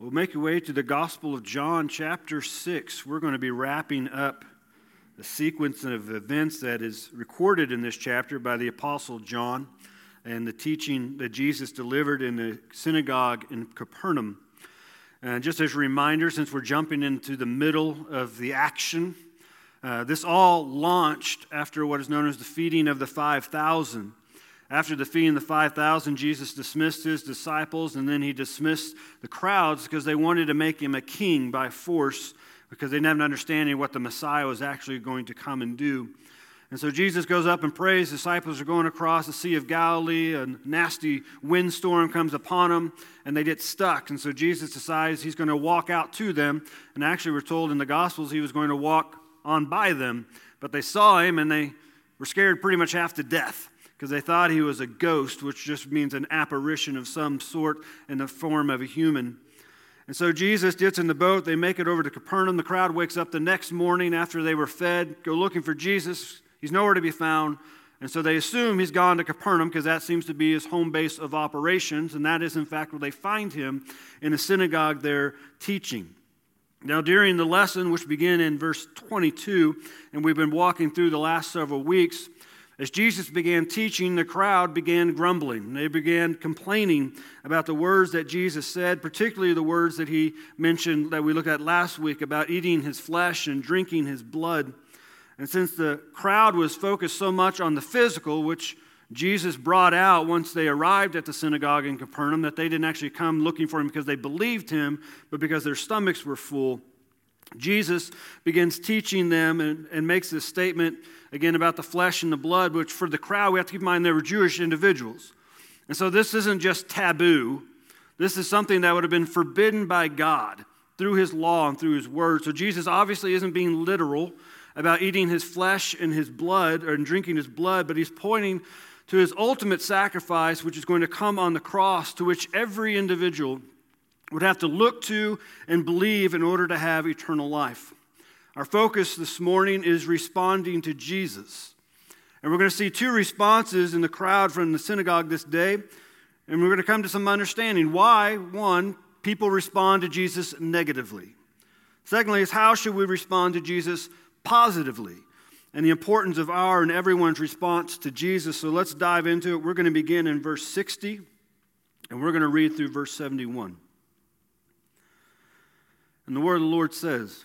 We'll make your way to the Gospel of John, chapter 6. We're going to be wrapping up the sequence of events that is recorded in this chapter by the Apostle John and the teaching that Jesus delivered in the synagogue in Capernaum. And just as a reminder, since we're jumping into the middle of the action, uh, this all launched after what is known as the feeding of the 5,000. After defeating the 5,000, Jesus dismissed his disciples and then he dismissed the crowds because they wanted to make him a king by force because they didn't have an understanding of what the Messiah was actually going to come and do. And so Jesus goes up and prays. Disciples are going across the Sea of Galilee. A nasty windstorm comes upon them, and they get stuck. And so Jesus decides he's going to walk out to them. And actually, we're told in the Gospels he was going to walk on by them. But they saw him, and they were scared pretty much half to death because they thought he was a ghost, which just means an apparition of some sort in the form of a human. And so Jesus gets in the boat. They make it over to Capernaum. The crowd wakes up the next morning after they were fed, go looking for Jesus. He's nowhere to be found. And so they assume he's gone to Capernaum because that seems to be his home base of operations. And that is, in fact, where they find him in a synagogue there teaching. Now, during the lesson, which began in verse 22, and we've been walking through the last several weeks, as Jesus began teaching, the crowd began grumbling. They began complaining about the words that Jesus said, particularly the words that he mentioned that we looked at last week about eating his flesh and drinking his blood. And since the crowd was focused so much on the physical, which Jesus brought out once they arrived at the synagogue in Capernaum, that they didn't actually come looking for him because they believed him, but because their stomachs were full, Jesus begins teaching them and, and makes this statement again about the flesh and the blood, which for the crowd, we have to keep in mind they were Jewish individuals. And so this isn't just taboo, this is something that would have been forbidden by God through his law and through his word. So Jesus obviously isn't being literal about eating his flesh and his blood or drinking his blood, but he's pointing to his ultimate sacrifice, which is going to come on the cross, to which every individual would have to look to and believe in order to have eternal life. Our focus this morning is responding to Jesus. And we're going to see two responses in the crowd from the synagogue this day. And we're going to come to some understanding why, one, people respond to Jesus negatively. Secondly, is how should we respond to Jesus positively? And the importance of our and everyone's response to Jesus. So let's dive into it. We're going to begin in verse 60, and we're going to read through verse 71. And the word of the Lord says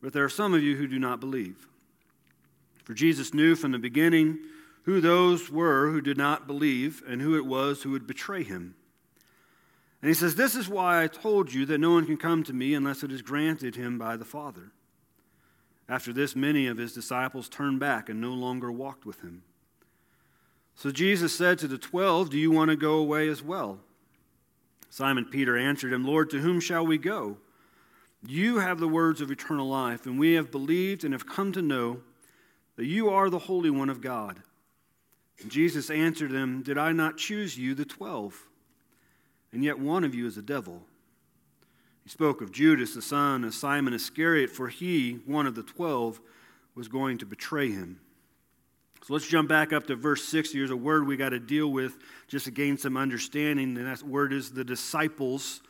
But there are some of you who do not believe. For Jesus knew from the beginning who those were who did not believe and who it was who would betray him. And he says, This is why I told you that no one can come to me unless it is granted him by the Father. After this, many of his disciples turned back and no longer walked with him. So Jesus said to the twelve, Do you want to go away as well? Simon Peter answered him, Lord, to whom shall we go? You have the words of eternal life, and we have believed and have come to know that you are the Holy One of God. And Jesus answered them, Did I not choose you, the twelve? And yet one of you is a devil. He spoke of Judas, the son of Simon Iscariot, for he, one of the twelve, was going to betray him. So let's jump back up to verse 6. Here's a word we got to deal with just to gain some understanding, and that word is the disciples.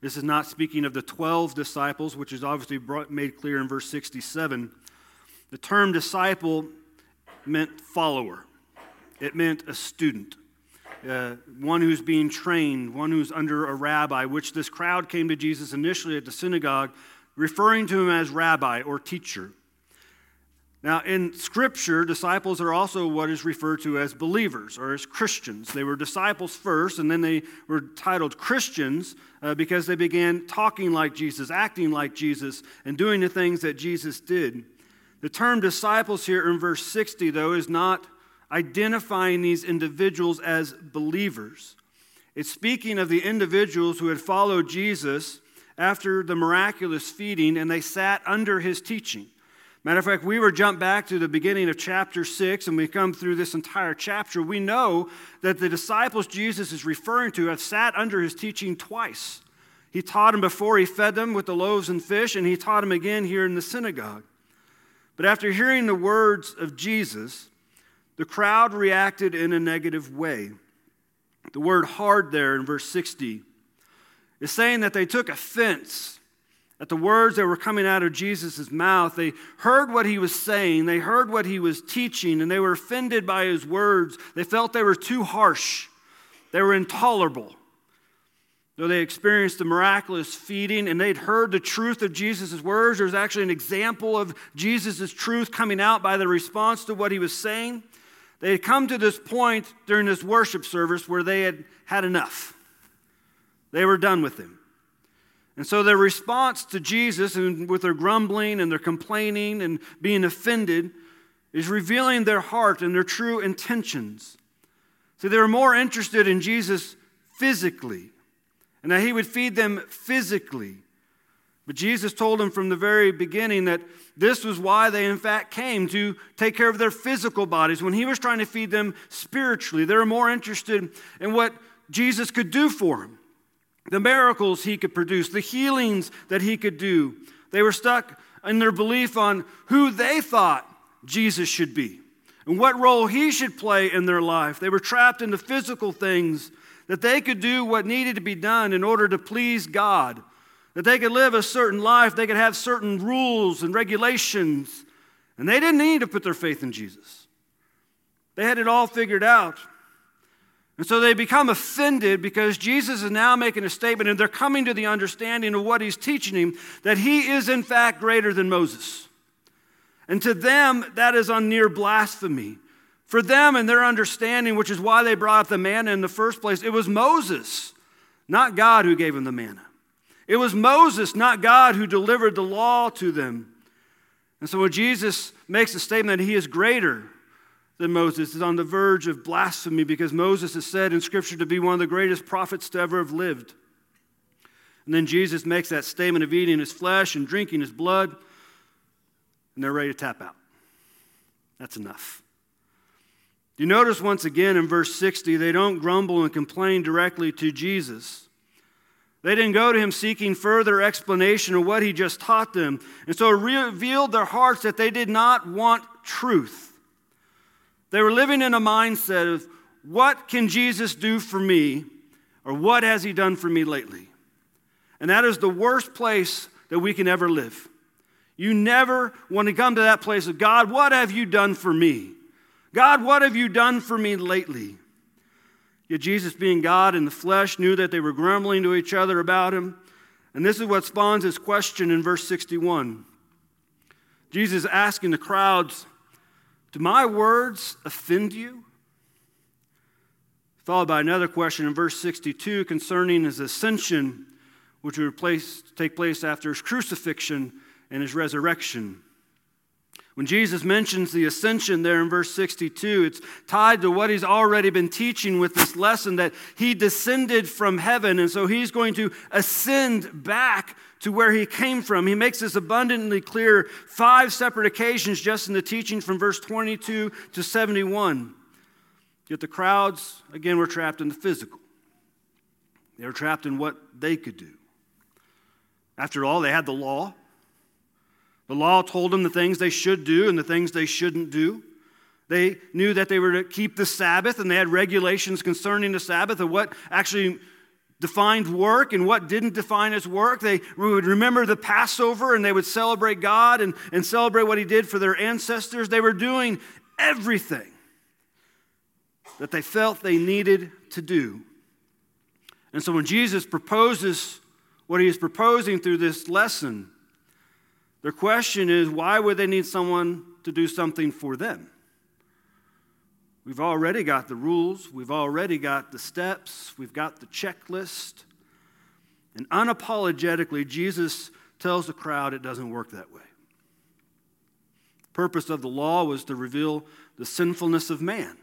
This is not speaking of the 12 disciples, which is obviously brought, made clear in verse 67. The term disciple meant follower, it meant a student. Uh, one who's being trained, one who's under a rabbi, which this crowd came to Jesus initially at the synagogue, referring to him as rabbi or teacher. Now, in Scripture, disciples are also what is referred to as believers or as Christians. They were disciples first, and then they were titled Christians uh, because they began talking like Jesus, acting like Jesus, and doing the things that Jesus did. The term disciples here in verse 60, though, is not identifying these individuals as believers. It's speaking of the individuals who had followed Jesus after the miraculous feeding and they sat under his teaching. Matter of fact, we were jumped back to the beginning of chapter 6 and we come through this entire chapter. We know that the disciples Jesus is referring to have sat under his teaching twice. He taught them before he fed them with the loaves and fish, and he taught them again here in the synagogue. But after hearing the words of Jesus, the crowd reacted in a negative way. The word hard there in verse 60 is saying that they took offense at the words that were coming out of Jesus' mouth. They heard what he was saying, they heard what he was teaching, and they were offended by his words. They felt they were too harsh, they were intolerable. Though they experienced the miraculous feeding and they'd heard the truth of Jesus' words, there's actually an example of Jesus' truth coming out by the response to what he was saying. They had come to this point during this worship service where they had had enough. They were done with him. And so their response to Jesus, and with their grumbling and their complaining and being offended, is revealing their heart and their true intentions. See, they were more interested in Jesus physically, and that he would feed them physically. But Jesus told them from the very beginning that this was why they, in fact, came to take care of their physical bodies. When he was trying to feed them spiritually, they were more interested in what Jesus could do for them the miracles he could produce, the healings that he could do. They were stuck in their belief on who they thought Jesus should be and what role he should play in their life. They were trapped in the physical things that they could do what needed to be done in order to please God, that they could live a certain life, they could have certain rules and regulations, and they didn't need to put their faith in Jesus. They had it all figured out. And so they become offended because Jesus is now making a statement and they're coming to the understanding of what he's teaching him that he is in fact greater than Moses. And to them, that is on near blasphemy. For them and their understanding, which is why they brought up the manna in the first place, it was Moses, not God, who gave them the manna. It was Moses, not God, who delivered the law to them. And so when Jesus makes a statement that he is greater, than Moses is on the verge of blasphemy because Moses is said in Scripture to be one of the greatest prophets to ever have lived. And then Jesus makes that statement of eating his flesh and drinking his blood, and they're ready to tap out. That's enough. You notice once again in verse 60, they don't grumble and complain directly to Jesus. They didn't go to him seeking further explanation of what he just taught them. And so it revealed their hearts that they did not want truth. They were living in a mindset of what can Jesus do for me or what has he done for me lately? And that is the worst place that we can ever live. You never want to come to that place of God, what have you done for me? God, what have you done for me lately? Yet Jesus, being God in the flesh, knew that they were grumbling to each other about him. And this is what spawns his question in verse 61. Jesus asking the crowds, do my words offend you? Followed by another question in verse 62 concerning his ascension, which would place, take place after his crucifixion and his resurrection. When Jesus mentions the ascension there in verse 62, it's tied to what he's already been teaching with this lesson that he descended from heaven, and so he's going to ascend back to where he came from. He makes this abundantly clear five separate occasions just in the teaching from verse 22 to 71. Yet the crowds, again, were trapped in the physical. They were trapped in what they could do. After all, they had the law. The law told them the things they should do and the things they shouldn't do. They knew that they were to keep the Sabbath, and they had regulations concerning the Sabbath of what actually defined work and what didn't define as work. They would remember the Passover and they would celebrate God and, and celebrate what He did for their ancestors. They were doing everything that they felt they needed to do. And so when Jesus proposes what He is proposing through this lesson, their question is why would they need someone to do something for them? We've already got the rules, we've already got the steps, we've got the checklist. And unapologetically, Jesus tells the crowd it doesn't work that way. The purpose of the law was to reveal the sinfulness of man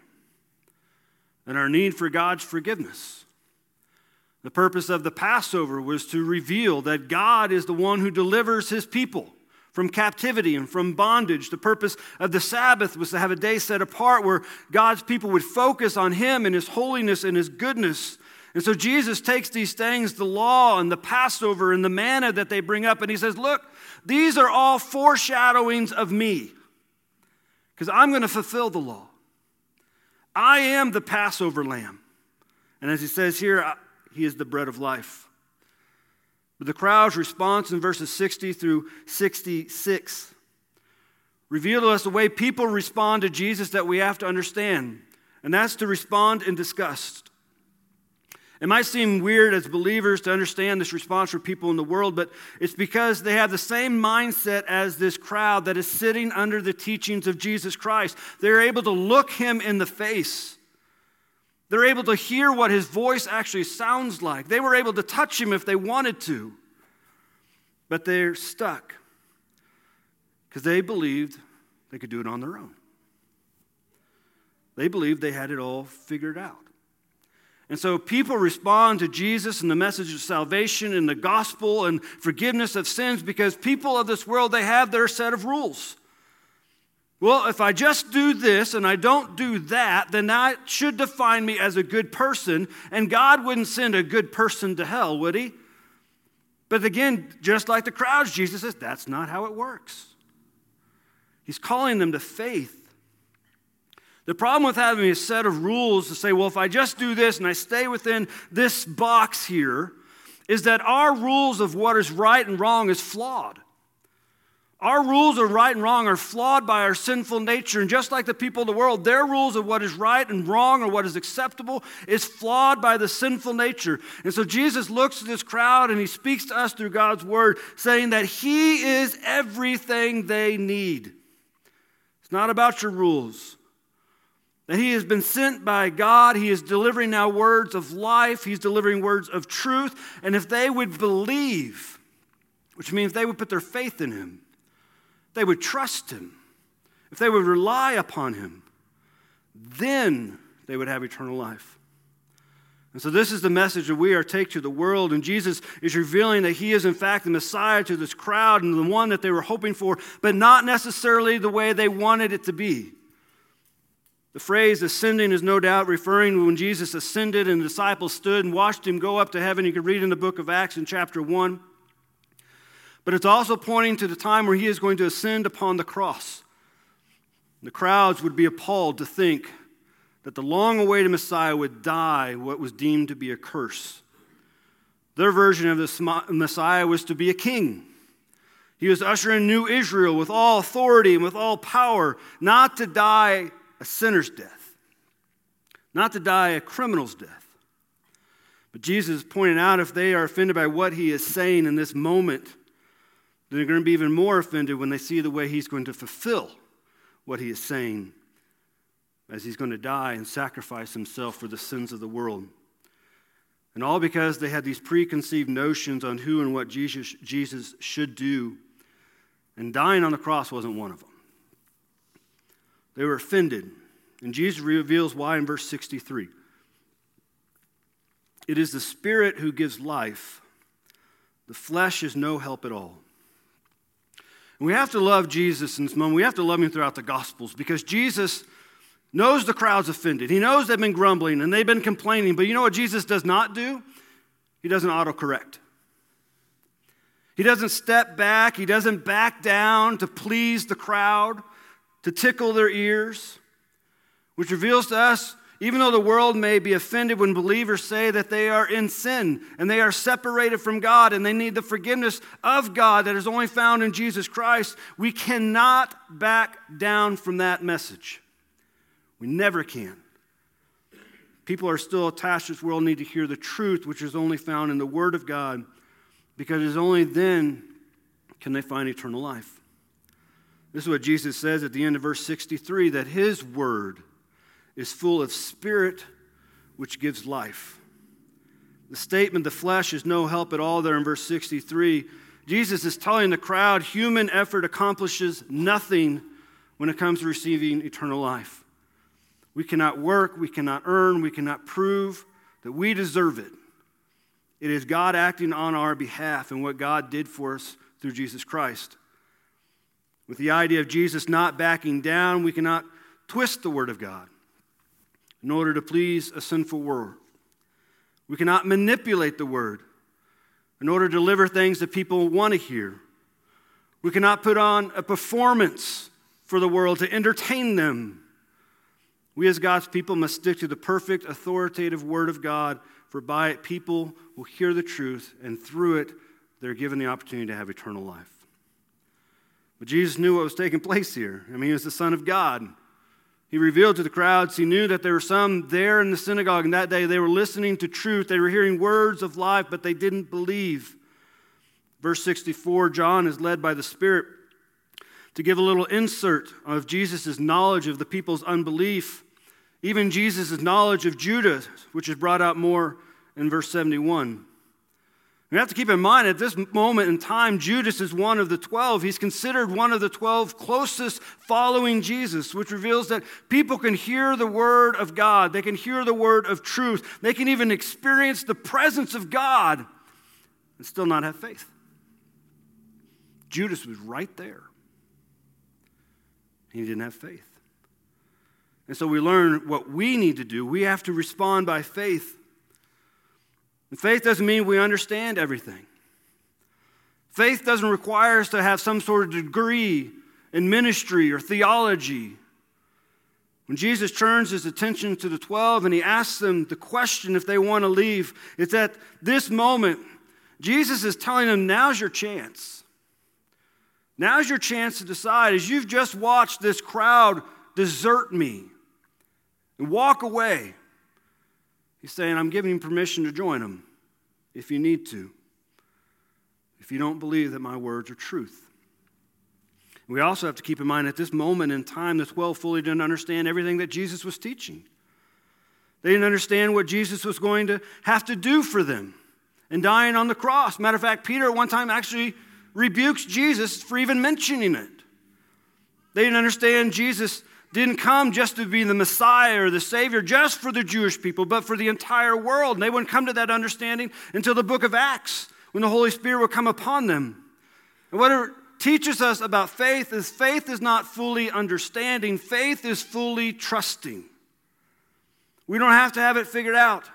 and our need for God's forgiveness. The purpose of the Passover was to reveal that God is the one who delivers his people from captivity and from bondage. The purpose of the Sabbath was to have a day set apart where God's people would focus on him and his holiness and his goodness. And so Jesus takes these things, the law and the Passover and the manna that they bring up, and he says, Look, these are all foreshadowings of me because I'm going to fulfill the law. I am the Passover lamb. And as he says here, he is the bread of life. But the crowd's response in verses 60 through 66 reveal to us the way people respond to Jesus that we have to understand, and that's to respond in disgust. It might seem weird as believers to understand this response for people in the world, but it's because they have the same mindset as this crowd that is sitting under the teachings of Jesus Christ. They're able to look him in the face. They're able to hear what his voice actually sounds like. They were able to touch him if they wanted to, but they're stuck because they believed they could do it on their own. They believed they had it all figured out. And so people respond to Jesus and the message of salvation and the gospel and forgiveness of sins because people of this world, they have their set of rules. Well, if I just do this and I don't do that, then that should define me as a good person, and God wouldn't send a good person to hell, would He? But again, just like the crowds, Jesus says that's not how it works. He's calling them to faith the problem with having a set of rules to say, well, if I just do this and I stay within this box here, is that our rules of what is right and wrong is flawed. Our rules of right and wrong are flawed by our sinful nature. And just like the people of the world, their rules of what is right and wrong or what is acceptable is flawed by the sinful nature. And so Jesus looks at this crowd and he speaks to us through God's word, saying that he is everything they need. It's not about your rules, that he has been sent by God. He is delivering now words of life. He's delivering words of truth. And if they would believe, which means they would put their faith in him, they would trust him, if they would rely upon him, then they would have eternal life. And so, this is the message that we are take to the world. And Jesus is revealing that He is, in fact, the Messiah to this crowd and the one that they were hoping for, but not necessarily the way they wanted it to be. The phrase ascending is no doubt referring to when Jesus ascended and the disciples stood and watched him go up to heaven. You can read in the book of Acts in chapter 1. But it's also pointing to the time where he is going to ascend upon the cross. The crowds would be appalled to think that the long awaited Messiah would die what was deemed to be a curse. Their version of the Messiah was to be a king. He was ushering new Israel with all authority and with all power, not to die a sinner's death, not to die a criminal's death. But Jesus is pointing out if they are offended by what he is saying in this moment, they're going to be even more offended when they see the way he's going to fulfill what he is saying as he's going to die and sacrifice himself for the sins of the world. And all because they had these preconceived notions on who and what Jesus, Jesus should do. And dying on the cross wasn't one of them. They were offended. And Jesus reveals why in verse 63. It is the Spirit who gives life, the flesh is no help at all. And we have to love Jesus in this moment. We have to love him throughout the Gospels because Jesus knows the crowd's offended. He knows they've been grumbling and they've been complaining. But you know what Jesus does not do? He doesn't autocorrect. He doesn't step back. He doesn't back down to please the crowd to tickle their ears, which reveals to us, even though the world may be offended when believers say that they are in sin and they are separated from God and they need the forgiveness of God that is only found in Jesus Christ, we cannot back down from that message. We never can. People are still attached to this world need to hear the truth, which is only found in the Word of God, because it's only then can they find eternal life. This is what Jesus says at the end of verse 63 that his word is full of spirit which gives life. The statement, the flesh is no help at all, there in verse 63, Jesus is telling the crowd human effort accomplishes nothing when it comes to receiving eternal life. We cannot work, we cannot earn, we cannot prove that we deserve it. It is God acting on our behalf and what God did for us through Jesus Christ. With the idea of Jesus not backing down, we cannot twist the Word of God in order to please a sinful world. We cannot manipulate the Word in order to deliver things that people want to hear. We cannot put on a performance for the world to entertain them. We, as God's people, must stick to the perfect, authoritative Word of God, for by it people will hear the truth, and through it, they're given the opportunity to have eternal life. But Jesus knew what was taking place here. I mean, he was the Son of God. He revealed to the crowds, he knew that there were some there in the synagogue, and that day they were listening to truth. They were hearing words of life, but they didn't believe. Verse 64 John is led by the Spirit to give a little insert of Jesus' knowledge of the people's unbelief, even Jesus' knowledge of Judas, which is brought out more in verse 71. We have to keep in mind at this moment in time, Judas is one of the 12. He's considered one of the 12 closest following Jesus, which reveals that people can hear the word of God. They can hear the word of truth. They can even experience the presence of God and still not have faith. Judas was right there. He didn't have faith. And so we learn what we need to do. We have to respond by faith and faith doesn't mean we understand everything. Faith doesn't require us to have some sort of degree in ministry or theology. When Jesus turns his attention to the 12 and he asks them the question if they want to leave, it's at this moment, Jesus is telling them, now's your chance. Now's your chance to decide as you've just watched this crowd desert me and walk away. He's saying, I'm giving you permission to join them if you need to, if you don't believe that my words are truth. We also have to keep in mind at this moment in time, the 12 fully didn't understand everything that Jesus was teaching. They didn't understand what Jesus was going to have to do for them and dying on the cross. Matter of fact, Peter at one time actually rebukes Jesus for even mentioning it. They didn't understand Jesus didn't come just to be the Messiah or the Savior just for the Jewish people, but for the entire world. And they wouldn't come to that understanding until the book of Acts, when the Holy Spirit would come upon them. And what it teaches us about faith is faith is not fully understanding, faith is fully trusting. We don't have to have it figured out.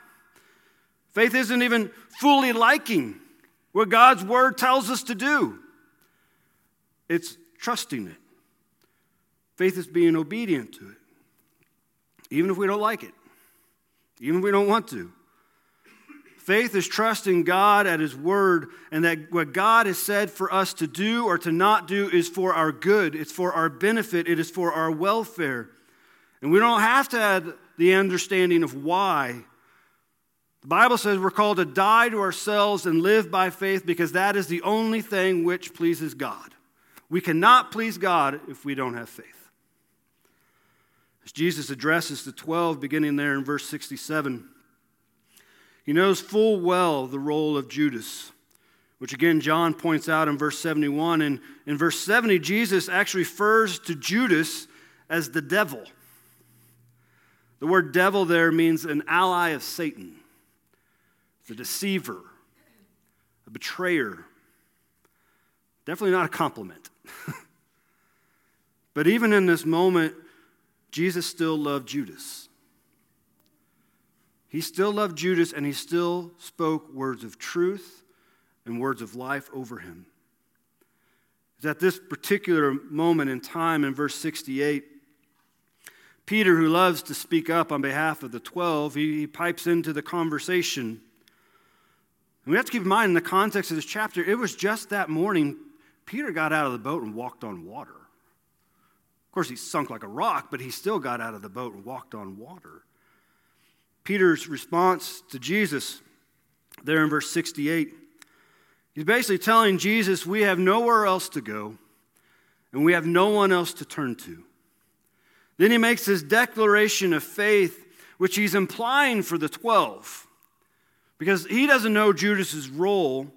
Faith isn't even fully liking what God's word tells us to do, it's trusting it. Faith is being obedient to it, even if we don't like it, even if we don't want to. Faith is trusting God at His word, and that what God has said for us to do or to not do is for our good, it's for our benefit, it is for our welfare. And we don't have to have the understanding of why. The Bible says we're called to die to ourselves and live by faith because that is the only thing which pleases God. We cannot please God if we don't have faith. As Jesus addresses the 12, beginning there in verse 67, he knows full well the role of Judas, which again John points out in verse 71. And in verse 70, Jesus actually refers to Judas as the devil. The word devil there means an ally of Satan, the deceiver, a betrayer. Definitely not a compliment. but even in this moment, Jesus still loved Judas. He still loved Judas and he still spoke words of truth and words of life over him. It's at this particular moment in time in verse 68, Peter, who loves to speak up on behalf of the 12, he, he pipes into the conversation. And we have to keep in mind in the context of this chapter, it was just that morning Peter got out of the boat and walked on water. Course, he sunk like a rock, but he still got out of the boat and walked on water. Peter's response to Jesus, there in verse 68, he's basically telling Jesus, We have nowhere else to go, and we have no one else to turn to. Then he makes his declaration of faith, which he's implying for the 12, because he doesn't know Judas's role,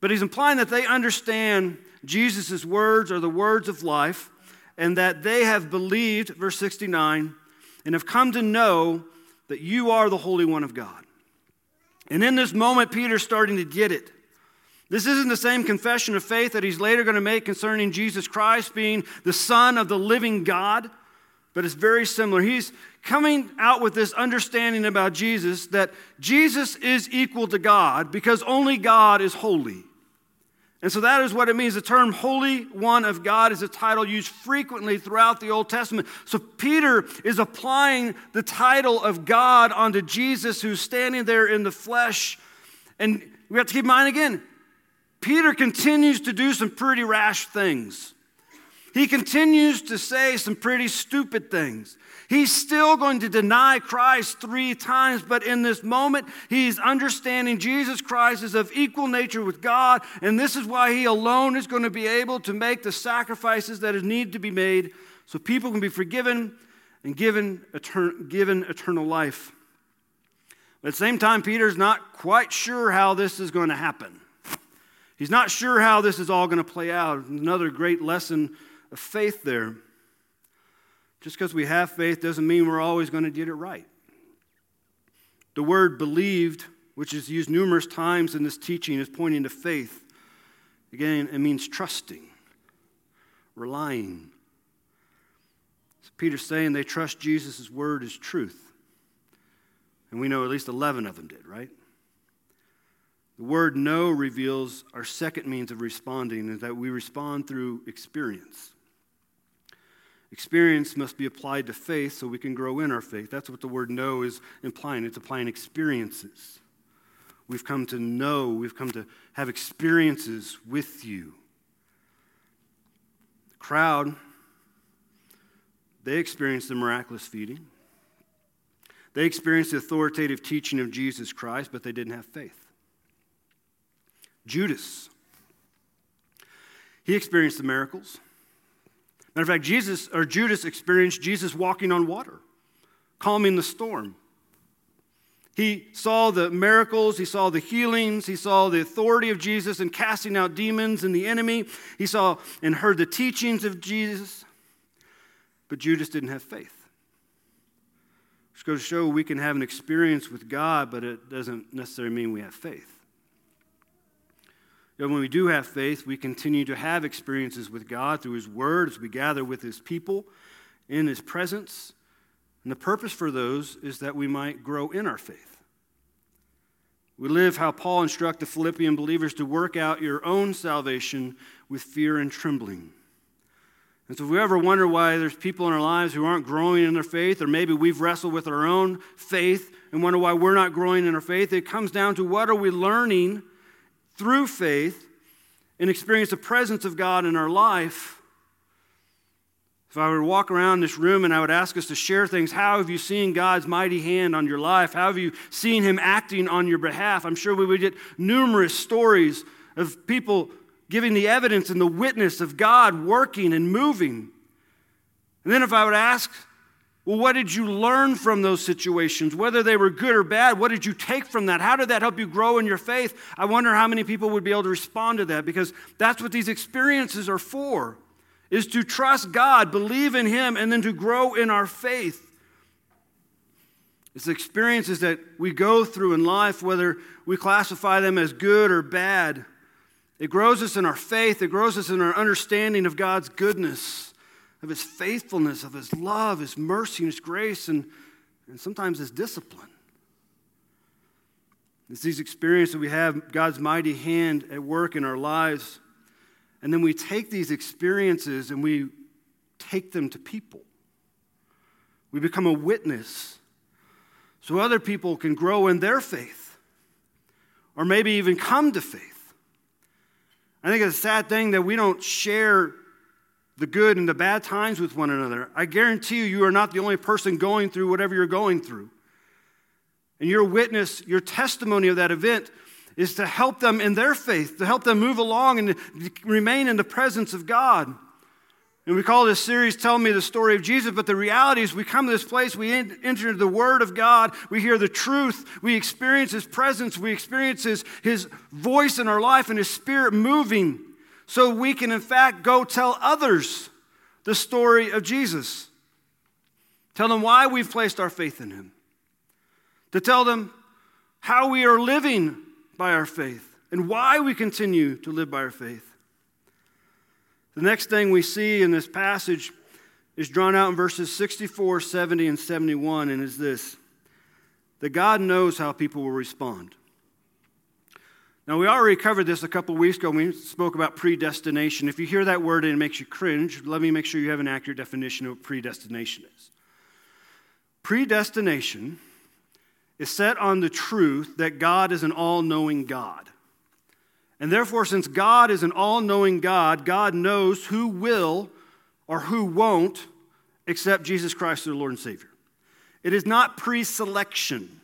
but he's implying that they understand Jesus' words are the words of life and that they have believed, verse 69, and have come to know that you are the Holy One of God. And in this moment, Peter's starting to get it. This isn't the same confession of faith that he's later going to make concerning Jesus Christ being the Son of the living God, but it's very similar. He's coming out with this understanding about Jesus that Jesus is equal to God because only God is holy. And so that is what it means. The term Holy One of God is a title used frequently throughout the Old Testament. So Peter is applying the title of God onto Jesus who's standing there in the flesh. And we have to keep in mind again, Peter continues to do some pretty rash things. He continues to say some pretty stupid things. He's still going to deny Christ three times, but in this moment, he's understanding Jesus Christ is of equal nature with God, and this is why he alone is going to be able to make the sacrifices that need to be made so people can be forgiven and given, etern- given eternal life. But at the same time, Peter's not quite sure how this is going to happen. He's not sure how this is all going to play out. Another great lesson of faith there. Just because we have faith doesn't mean we're always going to get it right. The word believed, which is used numerous times in this teaching, is pointing to faith. Again, it means trusting, relying. So Peter's saying they trust Jesus' word as truth. And we know at least 11 of them did, right? The word know reveals our second means of responding is that we respond through experience. Experience must be applied to faith so we can grow in our faith. That's what the word know is implying. It's applying experiences. We've come to know, we've come to have experiences with you. The crowd, they experienced the miraculous feeding. They experienced the authoritative teaching of Jesus Christ, but they didn't have faith. Judas. He experienced the miracles. Matter of fact, Jesus or Judas experienced Jesus walking on water, calming the storm. He saw the miracles, he saw the healings, he saw the authority of Jesus in casting out demons and the enemy. He saw and heard the teachings of Jesus. But Judas didn't have faith. Which goes to show we can have an experience with God, but it doesn't necessarily mean we have faith. You when we do have faith, we continue to have experiences with God through His Word as we gather with His people in His presence. And the purpose for those is that we might grow in our faith. We live how Paul instructed the Philippian believers to work out your own salvation with fear and trembling. And so, if we ever wonder why there's people in our lives who aren't growing in their faith, or maybe we've wrestled with our own faith and wonder why we're not growing in our faith, it comes down to what are we learning through faith and experience the presence of God in our life, if I were to walk around this room and I would ask us to share things, how have you seen God's mighty hand on your life? How have you seen Him acting on your behalf? I'm sure we would get numerous stories of people giving the evidence and the witness of God working and moving. And then if I would ask, well, what did you learn from those situations? Whether they were good or bad, what did you take from that? How did that help you grow in your faith? I wonder how many people would be able to respond to that because that's what these experiences are for. Is to trust God, believe in Him, and then to grow in our faith. It's experiences that we go through in life, whether we classify them as good or bad. It grows us in our faith, it grows us in our understanding of God's goodness of his faithfulness, of his love, his mercy, and his grace, and, and sometimes his discipline. It's these experiences that we have God's mighty hand at work in our lives. And then we take these experiences and we take them to people. We become a witness so other people can grow in their faith or maybe even come to faith. I think it's a sad thing that we don't share the good and the bad times with one another. I guarantee you, you are not the only person going through whatever you're going through. And your witness, your testimony of that event is to help them in their faith, to help them move along and remain in the presence of God. And we call this series Tell Me the Story of Jesus, but the reality is we come to this place, we enter into the Word of God, we hear the truth, we experience His presence, we experience His, His voice in our life and His Spirit moving so we can, in fact, go tell others the story of Jesus. Tell them why we've placed our faith in Him. To tell them how we are living by our faith and why we continue to live by our faith. The next thing we see in this passage is drawn out in verses 64, 70, and 71, and is this that God knows how people will respond. Now, we already covered this a couple weeks ago when we spoke about predestination. If you hear that word and it makes you cringe, let me make sure you have an accurate definition of what predestination is. Predestination is set on the truth that God is an all knowing God. And therefore, since God is an all knowing God, God knows who will or who won't accept Jesus Christ as their Lord and Savior. It is not pre selection,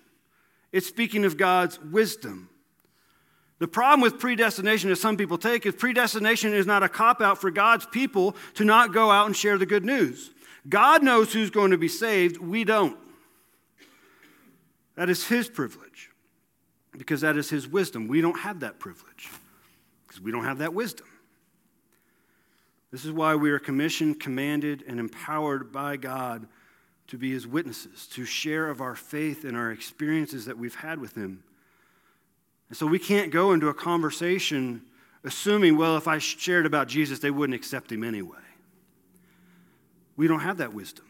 it's speaking of God's wisdom. The problem with predestination, as some people take, is predestination is not a cop out for God's people to not go out and share the good news. God knows who's going to be saved, we don't. That is His privilege because that is His wisdom. We don't have that privilege because we don't have that wisdom. This is why we are commissioned, commanded, and empowered by God to be His witnesses, to share of our faith and our experiences that we've had with Him. And so we can't go into a conversation assuming, well, if I shared about Jesus, they wouldn't accept him anyway. We don't have that wisdom.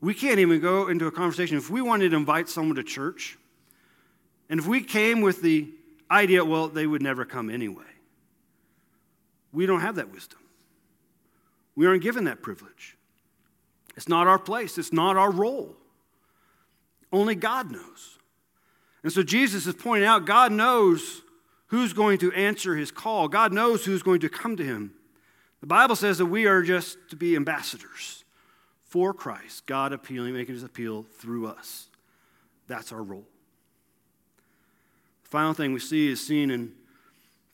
We can't even go into a conversation. If we wanted to invite someone to church, and if we came with the idea, well, they would never come anyway, we don't have that wisdom. We aren't given that privilege. It's not our place, it's not our role. Only God knows. And so Jesus is pointing out God knows who's going to answer his call, God knows who's going to come to him. The Bible says that we are just to be ambassadors for Christ, God appealing, making his appeal through us. That's our role. The final thing we see is seen in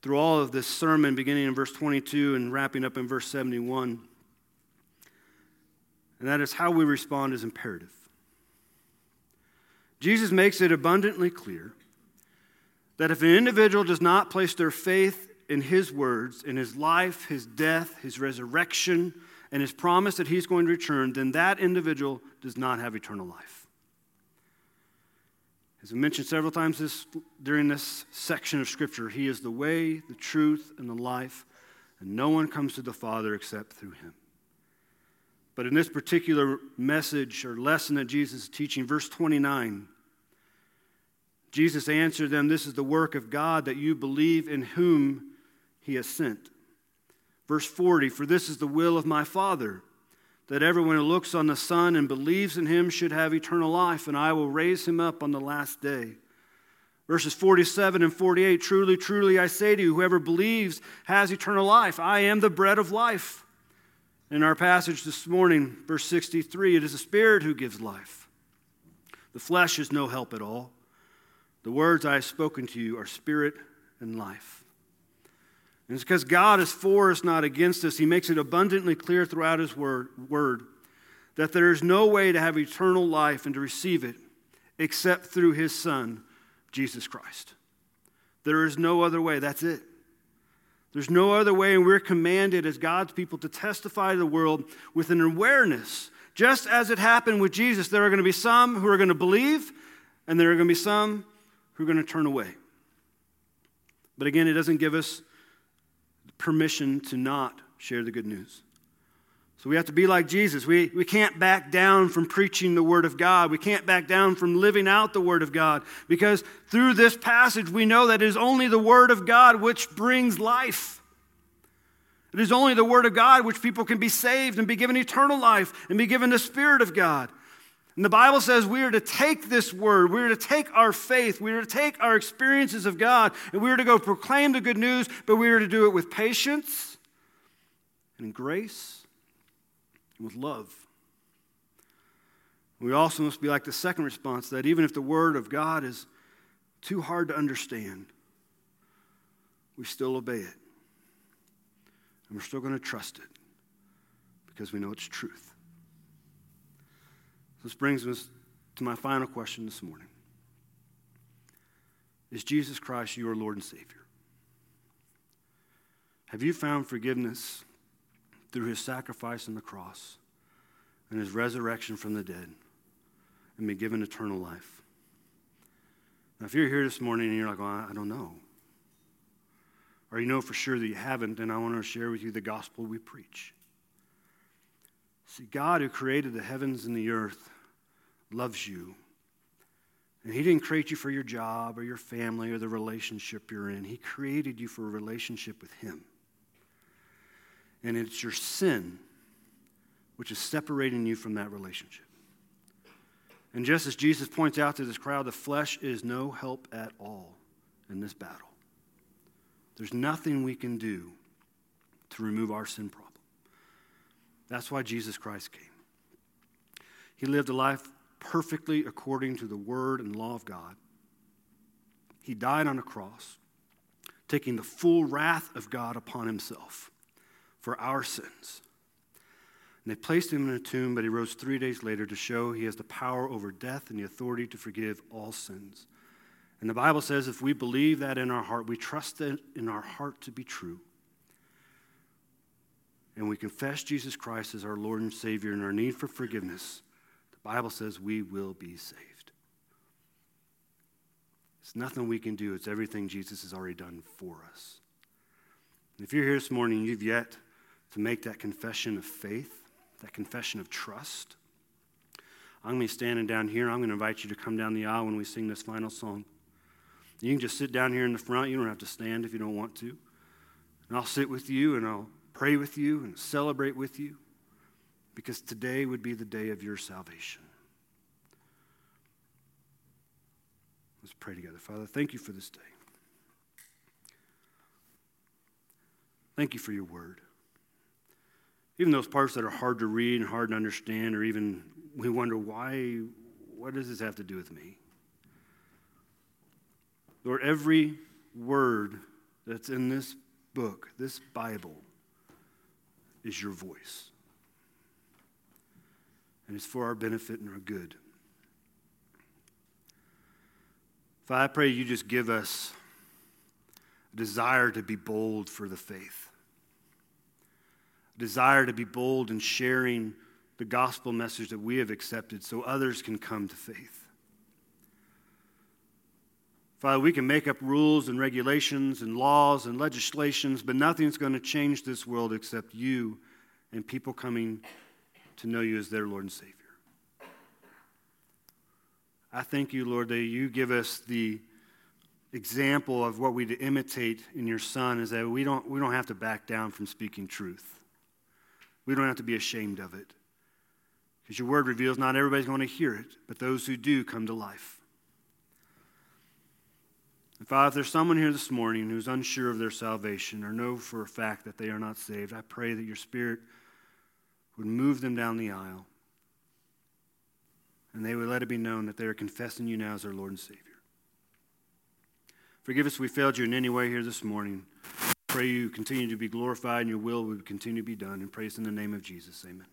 through all of this sermon, beginning in verse 22 and wrapping up in verse 71. And that is how we respond is imperative. Jesus makes it abundantly clear that if an individual does not place their faith in his words, in his life, his death, his resurrection, and his promise that he's going to return, then that individual does not have eternal life. As we mentioned several times this, during this section of Scripture, he is the way, the truth, and the life, and no one comes to the Father except through him. But in this particular message or lesson that Jesus is teaching, verse 29, Jesus answered them, This is the work of God that you believe in whom he has sent. Verse 40, For this is the will of my Father, that everyone who looks on the Son and believes in him should have eternal life, and I will raise him up on the last day. Verses 47 and 48 Truly, truly, I say to you, whoever believes has eternal life. I am the bread of life. In our passage this morning, verse 63, it is the Spirit who gives life. The flesh is no help at all. The words I have spoken to you are spirit and life. And it's because God is for us, not against us. He makes it abundantly clear throughout His word, word that there is no way to have eternal life and to receive it except through His Son, Jesus Christ. There is no other way. That's it. There's no other way, and we're commanded as God's people to testify to the world with an awareness. Just as it happened with Jesus, there are going to be some who are going to believe, and there are going to be some who are going to turn away. But again, it doesn't give us permission to not share the good news. So we have to be like Jesus. We, we can't back down from preaching the Word of God. We can't back down from living out the Word of God because through this passage we know that it is only the Word of God which brings life. It is only the Word of God which people can be saved and be given eternal life and be given the Spirit of God. And the Bible says we are to take this word, we are to take our faith, we are to take our experiences of God, and we are to go proclaim the good news, but we are to do it with patience and grace with love. We also must be like the second response that even if the Word of God is too hard to understand, we still obey it. And we're still going to trust it because we know it's truth. This brings us to my final question this morning Is Jesus Christ your Lord and Savior? Have you found forgiveness through his sacrifice on the cross and his resurrection from the dead and be given eternal life. Now, if you're here this morning and you're like, well, I don't know, or you know for sure that you haven't, then I want to share with you the gospel we preach. See, God who created the heavens and the earth loves you. And He didn't create you for your job or your family or the relationship you're in. He created you for a relationship with Him. And it's your sin which is separating you from that relationship. And just as Jesus points out to this crowd, the flesh is no help at all in this battle. There's nothing we can do to remove our sin problem. That's why Jesus Christ came. He lived a life perfectly according to the word and law of God. He died on a cross, taking the full wrath of God upon himself for our sins. And they placed him in a tomb, but he rose three days later to show he has the power over death and the authority to forgive all sins. And the Bible says if we believe that in our heart, we trust that in our heart to be true, and we confess Jesus Christ as our Lord and Savior and our need for forgiveness, the Bible says we will be saved. It's nothing we can do, it's everything Jesus has already done for us. And if you're here this morning, you've yet to make that confession of faith, that confession of trust. I'm going to be standing down here. I'm going to invite you to come down the aisle when we sing this final song. You can just sit down here in the front. You don't have to stand if you don't want to. And I'll sit with you and I'll pray with you and celebrate with you because today would be the day of your salvation. Let's pray together. Father, thank you for this day. Thank you for your word even those parts that are hard to read and hard to understand, or even we wonder why, what does this have to do with me? Lord, every word that's in this book, this Bible, is your voice. And it's for our benefit and our good. Father, I pray you just give us a desire to be bold for the faith desire to be bold in sharing the gospel message that we have accepted so others can come to faith. Father, we can make up rules and regulations and laws and legislations, but nothing's going to change this world except you and people coming to know you as their Lord and Savior. I thank you, Lord, that you give us the example of what we to imitate in your Son is that we don't, we don't have to back down from speaking truth. We don't have to be ashamed of it. Because your word reveals not everybody's going to hear it, but those who do come to life. And Father, if there's someone here this morning who's unsure of their salvation or know for a fact that they are not saved, I pray that your Spirit would move them down the aisle and they would let it be known that they are confessing you now as their Lord and Savior. Forgive us if we failed you in any way here this morning. Pray you continue to be glorified and your will would continue to be done. And praise in the name of Jesus. Amen.